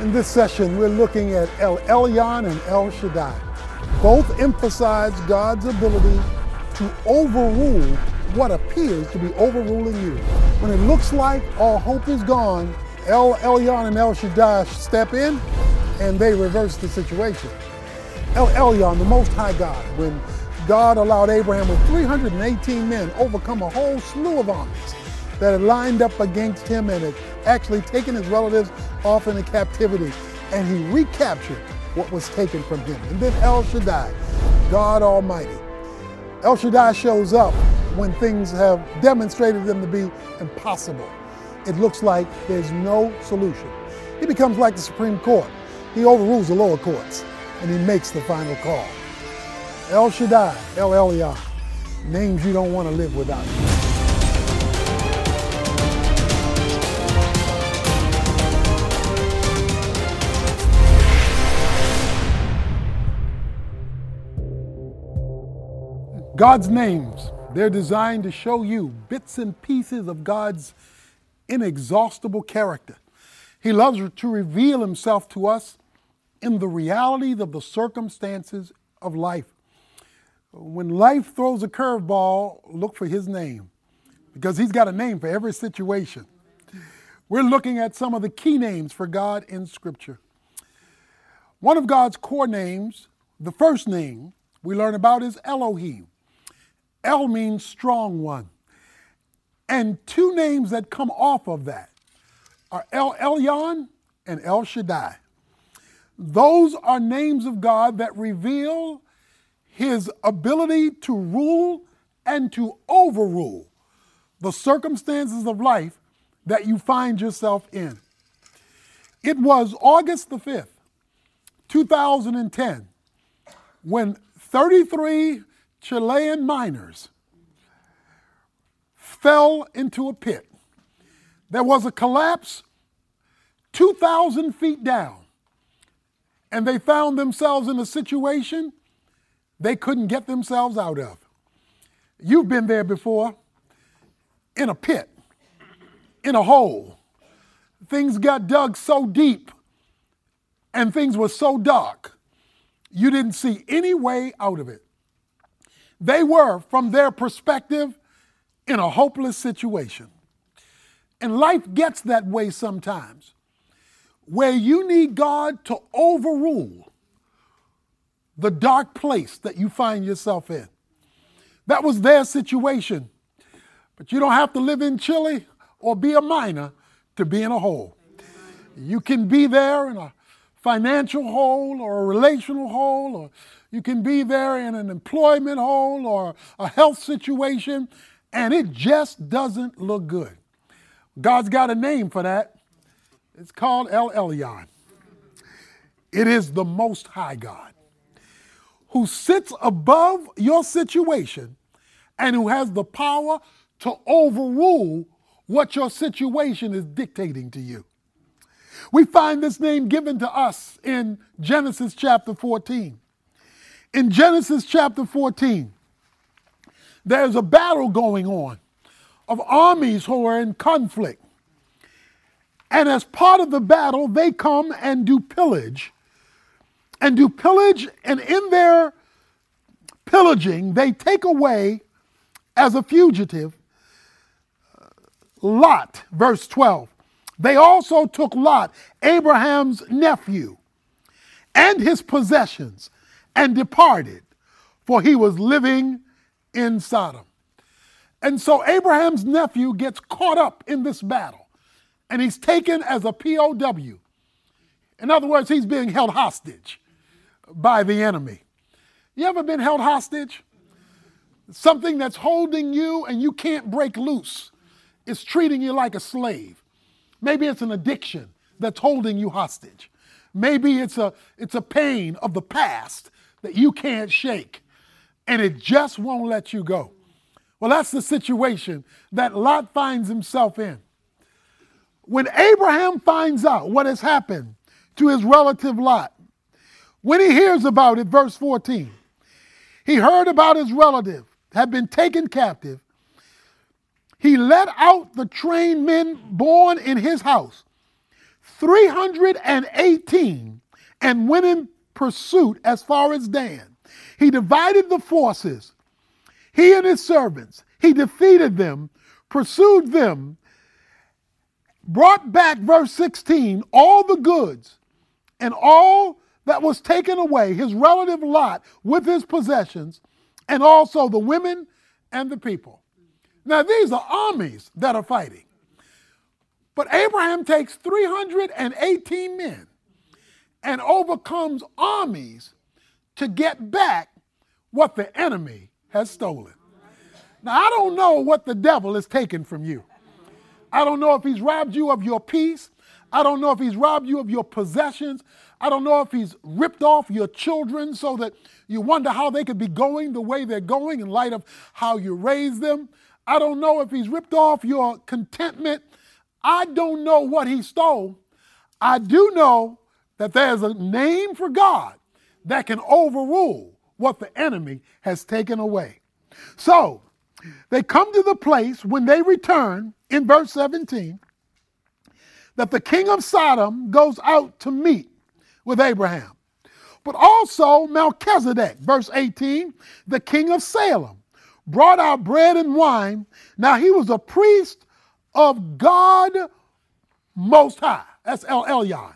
In this session, we're looking at El Elyon and El Shaddai. Both emphasize God's ability to overrule what appears to be overruling you. When it looks like all hope is gone, El Elyon and El Shaddai step in and they reverse the situation. El Elyon, the Most High God, when God allowed Abraham with 318 men overcome a whole slew of armies that had lined up against him and had actually taken his relatives off into captivity. And he recaptured what was taken from him. And then El Shaddai, God Almighty. El Shaddai shows up when things have demonstrated them to be impossible. It looks like there's no solution. He becomes like the Supreme Court. He overrules the lower courts and he makes the final call. El Shaddai, El Elyon, names you don't want to live without. God's names, they're designed to show you bits and pieces of God's inexhaustible character. He loves to reveal himself to us in the realities of the circumstances of life. When life throws a curveball, look for his name because he's got a name for every situation. We're looking at some of the key names for God in Scripture. One of God's core names, the first name we learn about is Elohim. El means strong one. And two names that come off of that are El Elyon and El Shaddai. Those are names of God that reveal his ability to rule and to overrule the circumstances of life that you find yourself in. It was August the 5th, 2010, when 33 Chilean miners fell into a pit. There was a collapse 2,000 feet down, and they found themselves in a situation they couldn't get themselves out of. You've been there before in a pit, in a hole. Things got dug so deep and things were so dark, you didn't see any way out of it. They were, from their perspective, in a hopeless situation. And life gets that way sometimes, where you need God to overrule the dark place that you find yourself in. That was their situation. But you don't have to live in Chile or be a miner to be in a hole. You can be there in a financial hole or a relational hole, or you can be there in an employment hole or a health situation, and it just doesn't look good. God's got a name for that. It's called El Elyon. It is the Most High God who sits above your situation and who has the power to overrule what your situation is dictating to you. We find this name given to us in Genesis chapter 14. In Genesis chapter 14, there's a battle going on of armies who are in conflict. And as part of the battle, they come and do pillage. And do pillage, and in their pillaging, they take away as a fugitive Lot, verse 12. They also took Lot, Abraham's nephew, and his possessions, and departed, for he was living in Sodom. And so Abraham's nephew gets caught up in this battle, and he's taken as a POW. In other words, he's being held hostage by the enemy. You ever been held hostage? Something that's holding you and you can't break loose. It's treating you like a slave. Maybe it's an addiction that's holding you hostage. Maybe it's a, it's a pain of the past that you can't shake and it just won't let you go. Well, that's the situation that Lot finds himself in. When Abraham finds out what has happened to his relative Lot, when he hears about it, verse 14, he heard about his relative had been taken captive he let out the trained men born in his house 318 and went in pursuit as far as Dan. He divided the forces, he and his servants. He defeated them, pursued them, brought back, verse 16, all the goods and all that was taken away, his relative Lot with his possessions, and also the women and the people. Now, these are armies that are fighting. But Abraham takes 318 men and overcomes armies to get back what the enemy has stolen. Now, I don't know what the devil has taken from you. I don't know if he's robbed you of your peace. I don't know if he's robbed you of your possessions. I don't know if he's ripped off your children so that you wonder how they could be going the way they're going in light of how you raised them. I don't know if he's ripped off your contentment. I don't know what he stole. I do know that there's a name for God that can overrule what the enemy has taken away. So they come to the place when they return in verse 17 that the king of Sodom goes out to meet with Abraham. But also Melchizedek, verse 18, the king of Salem, brought out bread and wine. Now he was a priest of God Most High. That's El Elyon.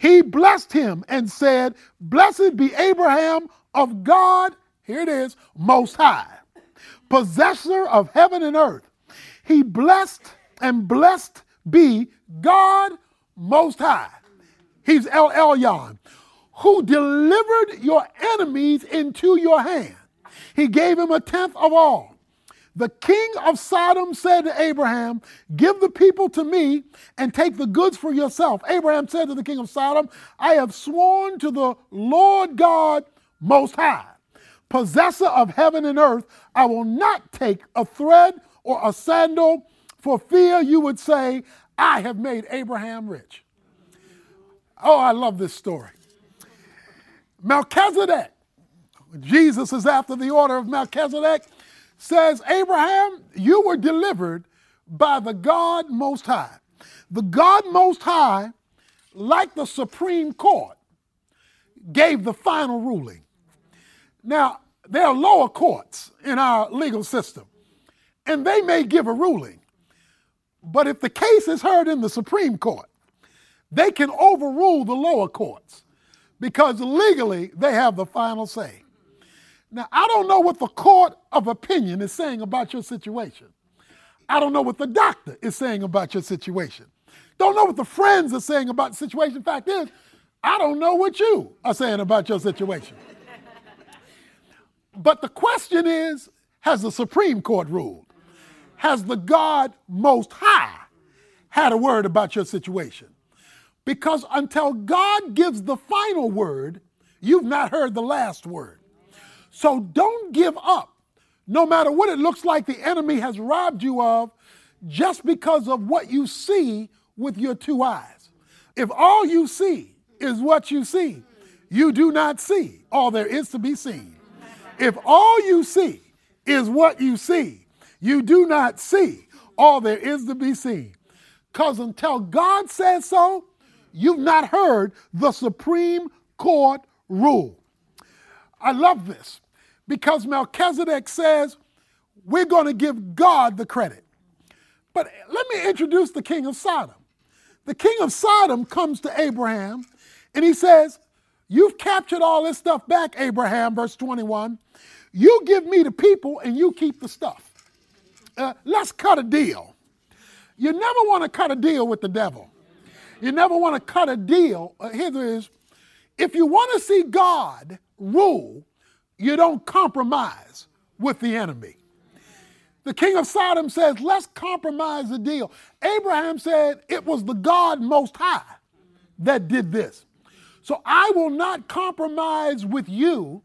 He blessed him and said, Blessed be Abraham of God, here it is, Most High, possessor of heaven and earth. He blessed and blessed be God Most High. He's El Elyon, who delivered your enemies into your hand. He gave him a tenth of all. The king of Sodom said to Abraham, Give the people to me and take the goods for yourself. Abraham said to the king of Sodom, I have sworn to the Lord God Most High, possessor of heaven and earth, I will not take a thread or a sandal for fear you would say, I have made Abraham rich. Oh, I love this story. Melchizedek, Jesus is after the order of Melchizedek, says, Abraham, you were delivered by the God Most High. The God Most High, like the Supreme Court, gave the final ruling. Now, there are lower courts in our legal system, and they may give a ruling. But if the case is heard in the Supreme Court, they can overrule the lower courts because legally they have the final say. Now, I don't know what the court of opinion is saying about your situation. I don't know what the doctor is saying about your situation. Don't know what the friends are saying about the situation. Fact is, I don't know what you are saying about your situation. but the question is has the Supreme Court ruled? Has the God Most High had a word about your situation? Because until God gives the final word, you've not heard the last word. So don't give up, no matter what it looks like the enemy has robbed you of, just because of what you see with your two eyes. If all you see is what you see, you do not see all there is to be seen. If all you see is what you see, you do not see all there is to be seen. Because until God says so, you've not heard the Supreme Court rule. I love this because Melchizedek says we're going to give God the credit. But let me introduce the king of Sodom. The king of Sodom comes to Abraham and he says, You've captured all this stuff back, Abraham, verse 21. You give me the people and you keep the stuff. Uh, let's cut a deal. You never want to cut a deal with the devil. You never want to cut a deal. Uh, here it is. If you want to see God rule, you don't compromise with the enemy. The king of Sodom says, let's compromise the deal. Abraham said it was the God most high that did this. So I will not compromise with you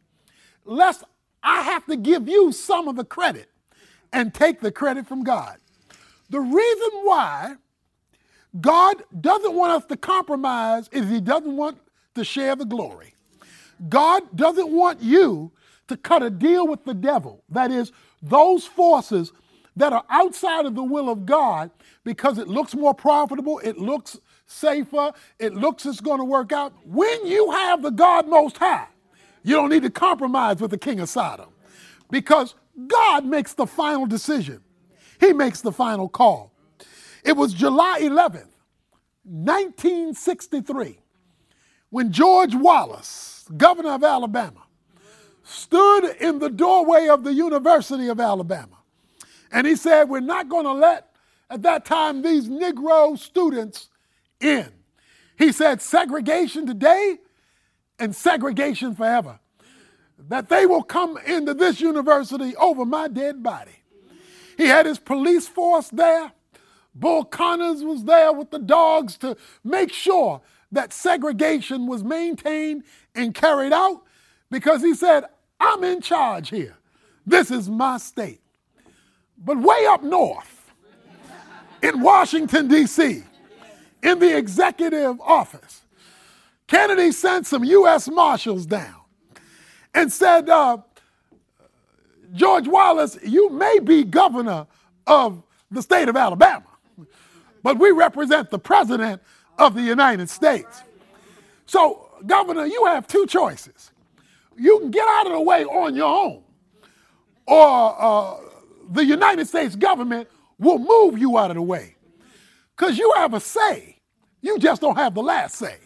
lest I have to give you some of the credit and take the credit from God. The reason why God doesn't want us to compromise is he doesn't want to share the glory. God doesn't want you to cut a deal with the devil. That is, those forces that are outside of the will of God because it looks more profitable, it looks safer, it looks it's going to work out. When you have the God Most High, you don't need to compromise with the king of Sodom because God makes the final decision. He makes the final call. It was July 11th, 1963, when George Wallace, governor of Alabama, stood in the doorway of the University of Alabama. And he said, We're not going to let, at that time, these Negro students in. He said, Segregation today and segregation forever. That they will come into this university over my dead body. He had his police force there. Bull Connors was there with the dogs to make sure that segregation was maintained and carried out because he said, I'm in charge here. This is my state. But way up north, in Washington, D.C., in the executive office, Kennedy sent some U.S. Marshals down and said, uh, George Wallace, you may be governor of the state of Alabama, but we represent the president of the United States. So, Governor, you have two choices you can get out of the way on your own, or uh, the United States government will move you out of the way. Because you have a say, you just don't have the last say.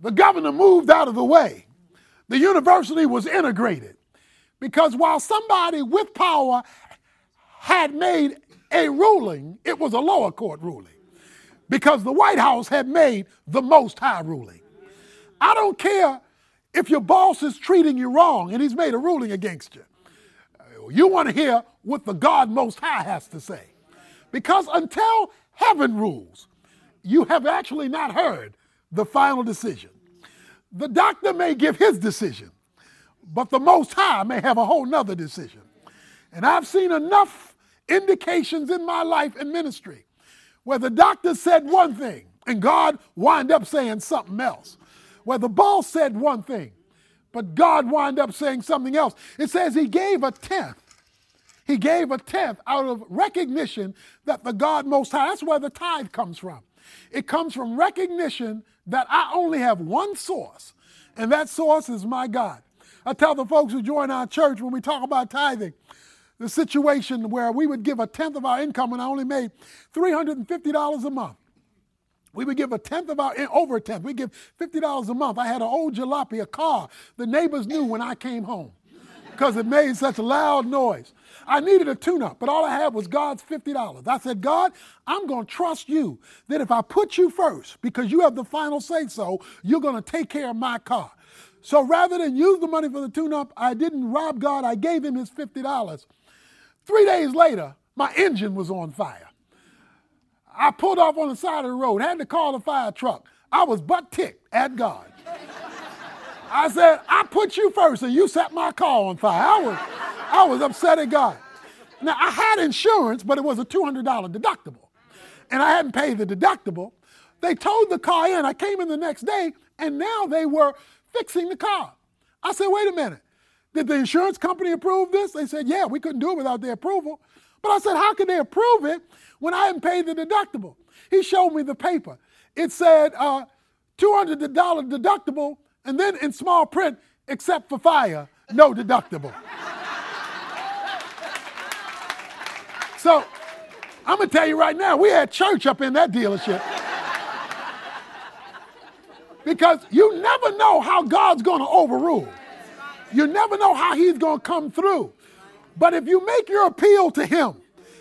The governor moved out of the way. The university was integrated. Because while somebody with power had made a ruling, it was a lower court ruling. Because the White House had made the most high ruling. I don't care if your boss is treating you wrong and he's made a ruling against you, you want to hear what the God Most High has to say. Because until heaven rules, you have actually not heard the final decision. The doctor may give his decision, but the Most High may have a whole nother decision. And I've seen enough indications in my life and ministry where the doctor said one thing and God wind up saying something else where the boss said one thing, but God wound up saying something else. It says he gave a tenth. He gave a tenth out of recognition that the God Most High, that's where the tithe comes from. It comes from recognition that I only have one source, and that source is my God. I tell the folks who join our church when we talk about tithing, the situation where we would give a tenth of our income and I only made $350 a month. We would give a tenth of our, eh, over a tenth. We give $50 a month. I had an old jalopy, a car. The neighbors knew when I came home because it made such a loud noise. I needed a tune up, but all I had was God's $50. I said, God, I'm going to trust you that if I put you first, because you have the final say so, you're going to take care of my car. So rather than use the money for the tune up, I didn't rob God. I gave him his $50. Three days later, my engine was on fire. I pulled off on the side of the road, had to call the fire truck. I was butt ticked at God. I said, I put you first and you set my car on fire. I was, I was upset at God. Now, I had insurance, but it was a $200 deductible. And I hadn't paid the deductible. They towed the car in. I came in the next day, and now they were fixing the car. I said, wait a minute. Did the insurance company approve this? They said, yeah, we couldn't do it without their approval. But I said, how could they approve it when I hadn't paid the deductible? He showed me the paper. It said uh, $200 deductible, and then in small print, except for fire, no deductible. so I'm going to tell you right now, we had church up in that dealership. because you never know how God's going to overrule. You never know how he's going to come through. But if you make your appeal to him,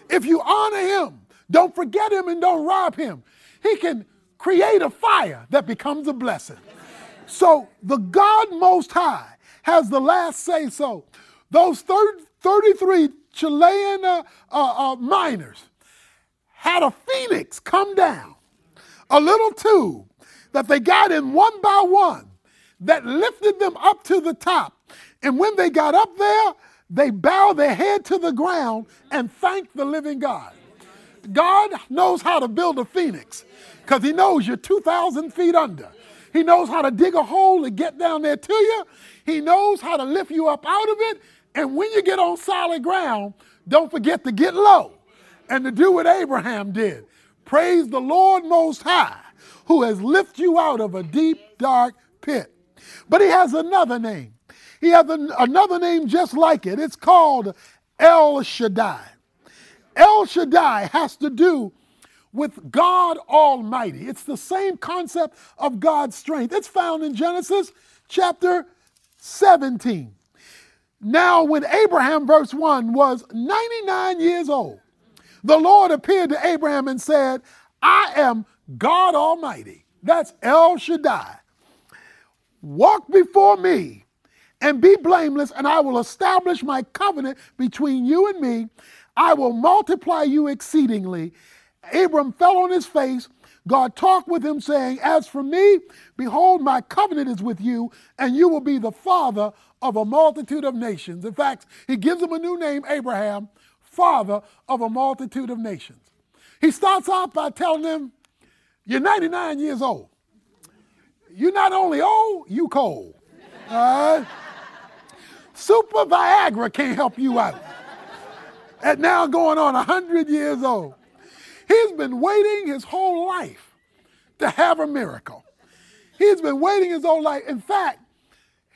if you honor him, don't forget him and don't rob him, he can create a fire that becomes a blessing. So the God Most High has the last say so. Those 33 Chilean uh, uh, uh, miners had a phoenix come down, a little tube that they got in one by one that lifted them up to the top. And when they got up there, they bow their head to the ground and thank the living God. God knows how to build a phoenix because he knows you're 2,000 feet under. He knows how to dig a hole to get down there to you. He knows how to lift you up out of it. And when you get on solid ground, Don't forget to get low and to do what Abraham did. Praise the Lord Most High, who has lifted you out of a deep, dark pit. But he has another name. He has an, another name just like it. It's called El Shaddai. El Shaddai has to do with God Almighty. It's the same concept of God's strength. It's found in Genesis chapter 17. Now, when Abraham, verse 1, was 99 years old, the Lord appeared to Abraham and said, I am God Almighty. That's El Shaddai. Walk before me and be blameless, and I will establish my covenant between you and me. I will multiply you exceedingly. Abram fell on his face. God talked with him, saying, As for me, behold, my covenant is with you, and you will be the father of a multitude of nations. In fact, he gives him a new name, Abraham, father of a multitude of nations. He starts off by telling them, You're 99 years old. You're not only old, you cold. All right? Super Viagra can't help you out. At now going on 100 years old. He's been waiting his whole life to have a miracle. He's been waiting his whole life. In fact,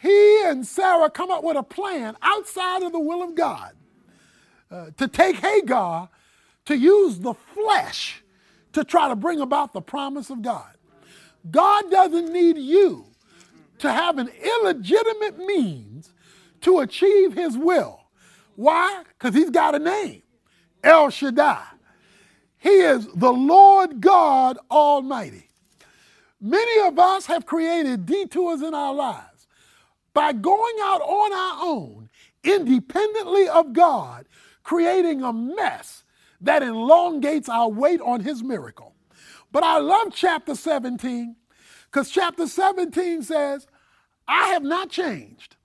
he and Sarah come up with a plan outside of the will of God uh, to take Hagar to use the flesh to try to bring about the promise of God. God doesn't need you to have an illegitimate means to achieve his will. Why? Because he's got a name El Shaddai. He is the Lord God Almighty. Many of us have created detours in our lives by going out on our own, independently of God, creating a mess that elongates our wait on His miracle. But I love chapter 17 because chapter 17 says, I have not changed.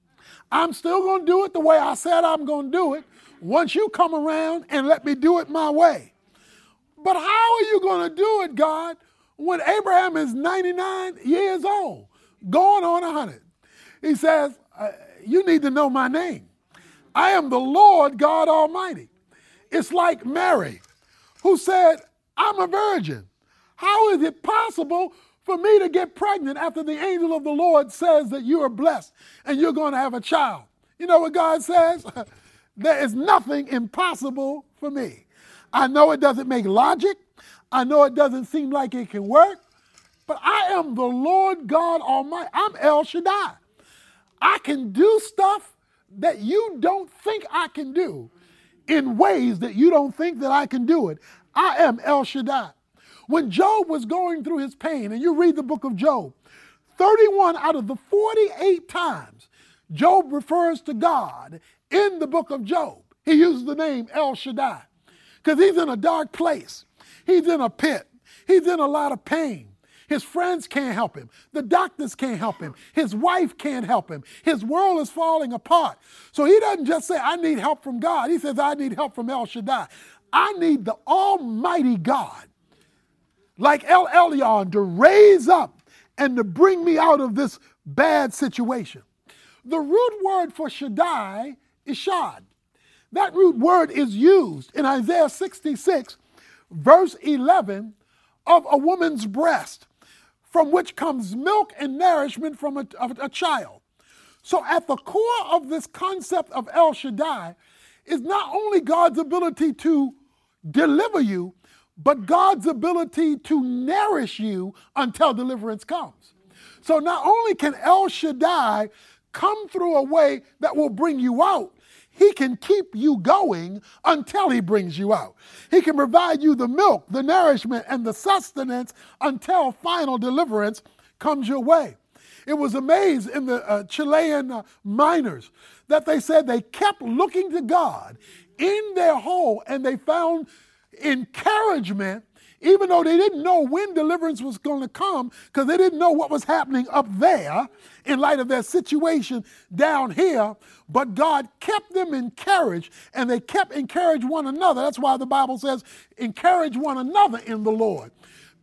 I'm still going to do it the way I said I'm going to do it once you come around and let me do it my way. But how are you going to do it, God, when Abraham is 99 years old, going on 100? He says, uh, You need to know my name. I am the Lord God Almighty. It's like Mary, who said, I'm a virgin. How is it possible for me to get pregnant after the angel of the Lord says that you are blessed and you're going to have a child? You know what God says? there is nothing impossible for me. I know it doesn't make logic. I know it doesn't seem like it can work. But I am the Lord God Almighty. I'm El Shaddai. I can do stuff that you don't think I can do in ways that you don't think that I can do it. I am El Shaddai. When Job was going through his pain, and you read the book of Job, 31 out of the 48 times Job refers to God in the book of Job, he uses the name El Shaddai because he's in a dark place. He's in a pit. He's in a lot of pain. His friends can't help him. The doctors can't help him. His wife can't help him. His world is falling apart. So he doesn't just say, I need help from God. He says, I need help from El Shaddai. I need the Almighty God, like El Elyon, to raise up and to bring me out of this bad situation. The root word for Shaddai is Shad. That root word is used in Isaiah 66, verse 11, of a woman's breast, from which comes milk and nourishment from a, a child. So, at the core of this concept of El Shaddai is not only God's ability to deliver you, but God's ability to nourish you until deliverance comes. So, not only can El Shaddai come through a way that will bring you out, he can keep you going until He brings you out. He can provide you the milk, the nourishment, and the sustenance until final deliverance comes your way. It was amazed in the uh, Chilean uh, miners that they said they kept looking to God in their hole and they found encouragement even though they didn't know when deliverance was going to come because they didn't know what was happening up there in light of their situation down here. But God kept them encouraged and they kept encouraging one another. That's why the Bible says, encourage one another in the Lord.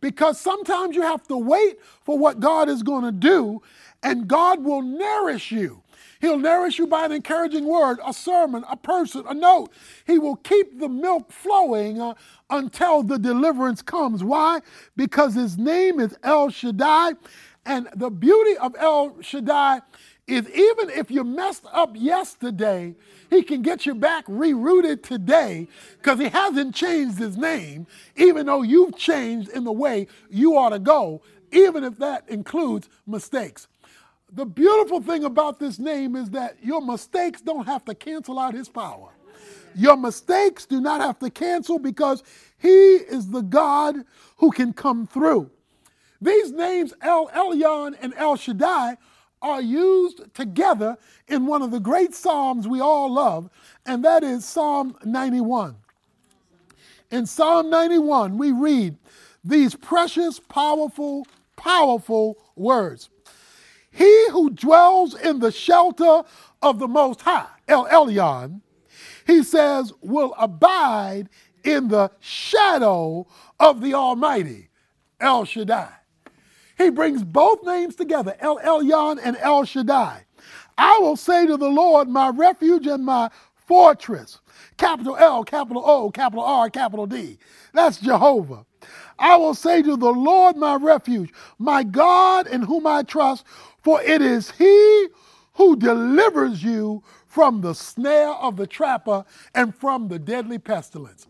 Because sometimes you have to wait for what God is going to do, and God will nourish you. He'll nourish you by an encouraging word, a sermon, a person, a note. He will keep the milk flowing uh, until the deliverance comes. Why? Because his name is El Shaddai. And the beauty of El Shaddai is even if you messed up yesterday, he can get you back rerouted today because he hasn't changed his name, even though you've changed in the way you ought to go, even if that includes mistakes. The beautiful thing about this name is that your mistakes don't have to cancel out his power. Your mistakes do not have to cancel because he is the God who can come through. These names, El Elyon and El Shaddai, are used together in one of the great Psalms we all love, and that is Psalm 91. In Psalm 91, we read these precious, powerful, powerful words. He who dwells in the shelter of the Most High, El Elyon, he says, will abide in the shadow of the Almighty, El Shaddai. He brings both names together, El Elyon and El Shaddai. I will say to the Lord, my refuge and my fortress. Capital L, capital O, capital R, capital D. That's Jehovah. I will say to the Lord, my refuge, my God in whom I trust, for it is he who delivers you from the snare of the trapper and from the deadly pestilence.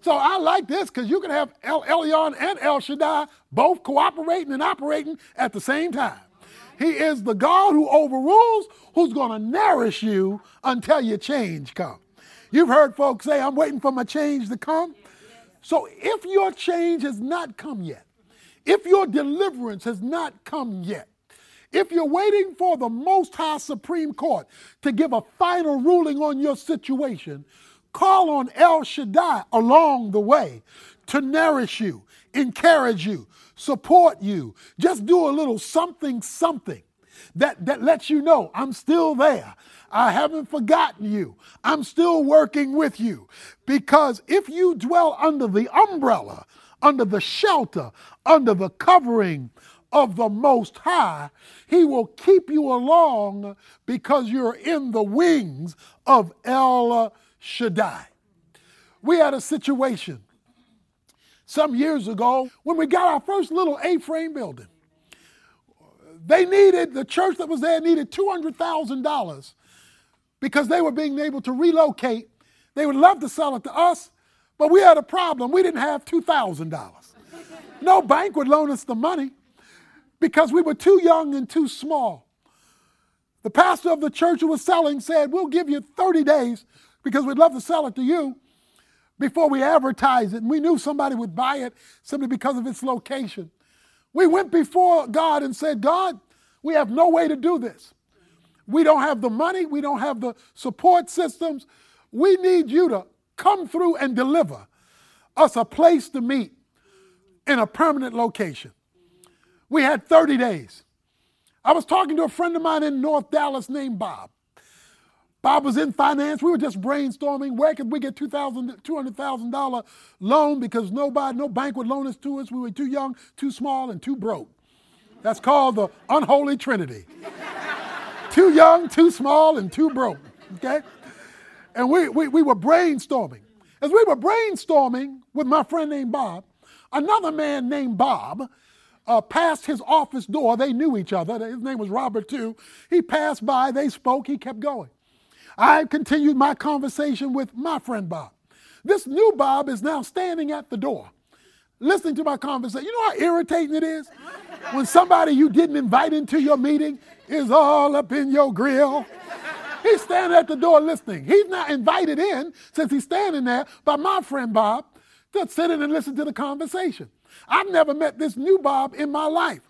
So I like this because you can have El Elyon and El Shaddai both cooperating and operating at the same time. He is the God who overrules, who's going to nourish you until your change comes. You've heard folks say, I'm waiting for my change to come. So if your change has not come yet, if your deliverance has not come yet, if you're waiting for the Most High Supreme Court to give a final ruling on your situation, Call on El Shaddai along the way to nourish you, encourage you, support you. Just do a little something, something that, that lets you know I'm still there. I haven't forgotten you. I'm still working with you. Because if you dwell under the umbrella, under the shelter, under the covering of the Most High, He will keep you along because you're in the wings of El Shaddai. We had a situation some years ago when we got our first little A-frame building. They needed, the church that was there needed $200,000 because they were being able to relocate. They would love to sell it to us, but we had a problem. We didn't have $2,000. No bank would loan us the money because we were too young and too small. The pastor of the church who was selling said, We'll give you 30 days because we'd love to sell it to you before we advertise it. And we knew somebody would buy it simply because of its location. We went before God and said, God, we have no way to do this. We don't have the money, we don't have the support systems. We need you to come through and deliver us a place to meet in a permanent location. We had 30 days. I was talking to a friend of mine in North Dallas named Bob. Bob was in finance. We were just brainstorming where could we get $200,000 loan because nobody, no bank would loan us to us. We were too young, too small, and too broke. That's called the unholy trinity. too young, too small, and too broke. Okay? And we, we, we were brainstorming. As we were brainstorming with my friend named Bob, another man named Bob uh, passed his office door. They knew each other. His name was Robert, too. He passed by, they spoke, he kept going. I continued my conversation with my friend Bob. This new Bob is now standing at the door, listening to my conversation. You know how irritating it is when somebody you didn't invite into your meeting is all up in your grill. He's standing at the door listening. He's not invited in since he's standing there by my friend Bob to sit in and listen to the conversation. I've never met this new Bob in my life.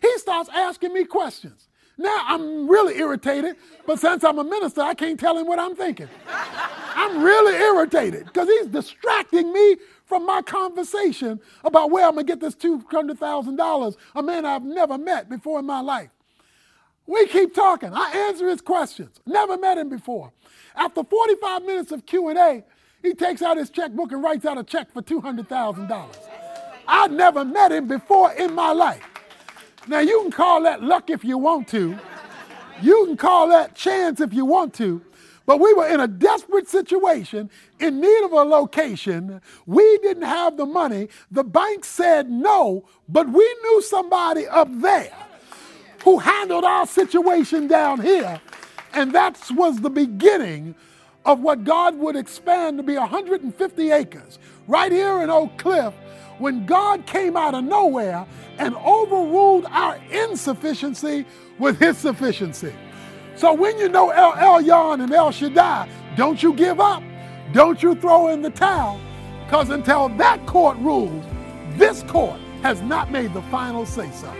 He starts asking me questions. Now I'm really irritated, but since I'm a minister, I can't tell him what I'm thinking. I'm really irritated because he's distracting me from my conversation about where I'm gonna get this $200,000, a man I've never met before in my life. We keep talking. I answer his questions. Never met him before. After 45 minutes of Q&A, he takes out his checkbook and writes out a check for $200,000. I'd never met him before in my life. Now, you can call that luck if you want to, You can call that chance if you want to. But we were in a desperate situation, in need of a location. We didn't have the money. The bank said no, but we knew somebody up there who handled our situation down here. And that was the beginning of what God would expand to be 150 acres right here in Oak Cliff when God came out of nowhere and overruled our insufficiency with his sufficiency. So when you know El Elyon and El Shaddai, don't you give up. Don't you throw in the towel. Because until that court rules, this court has not made the final say so.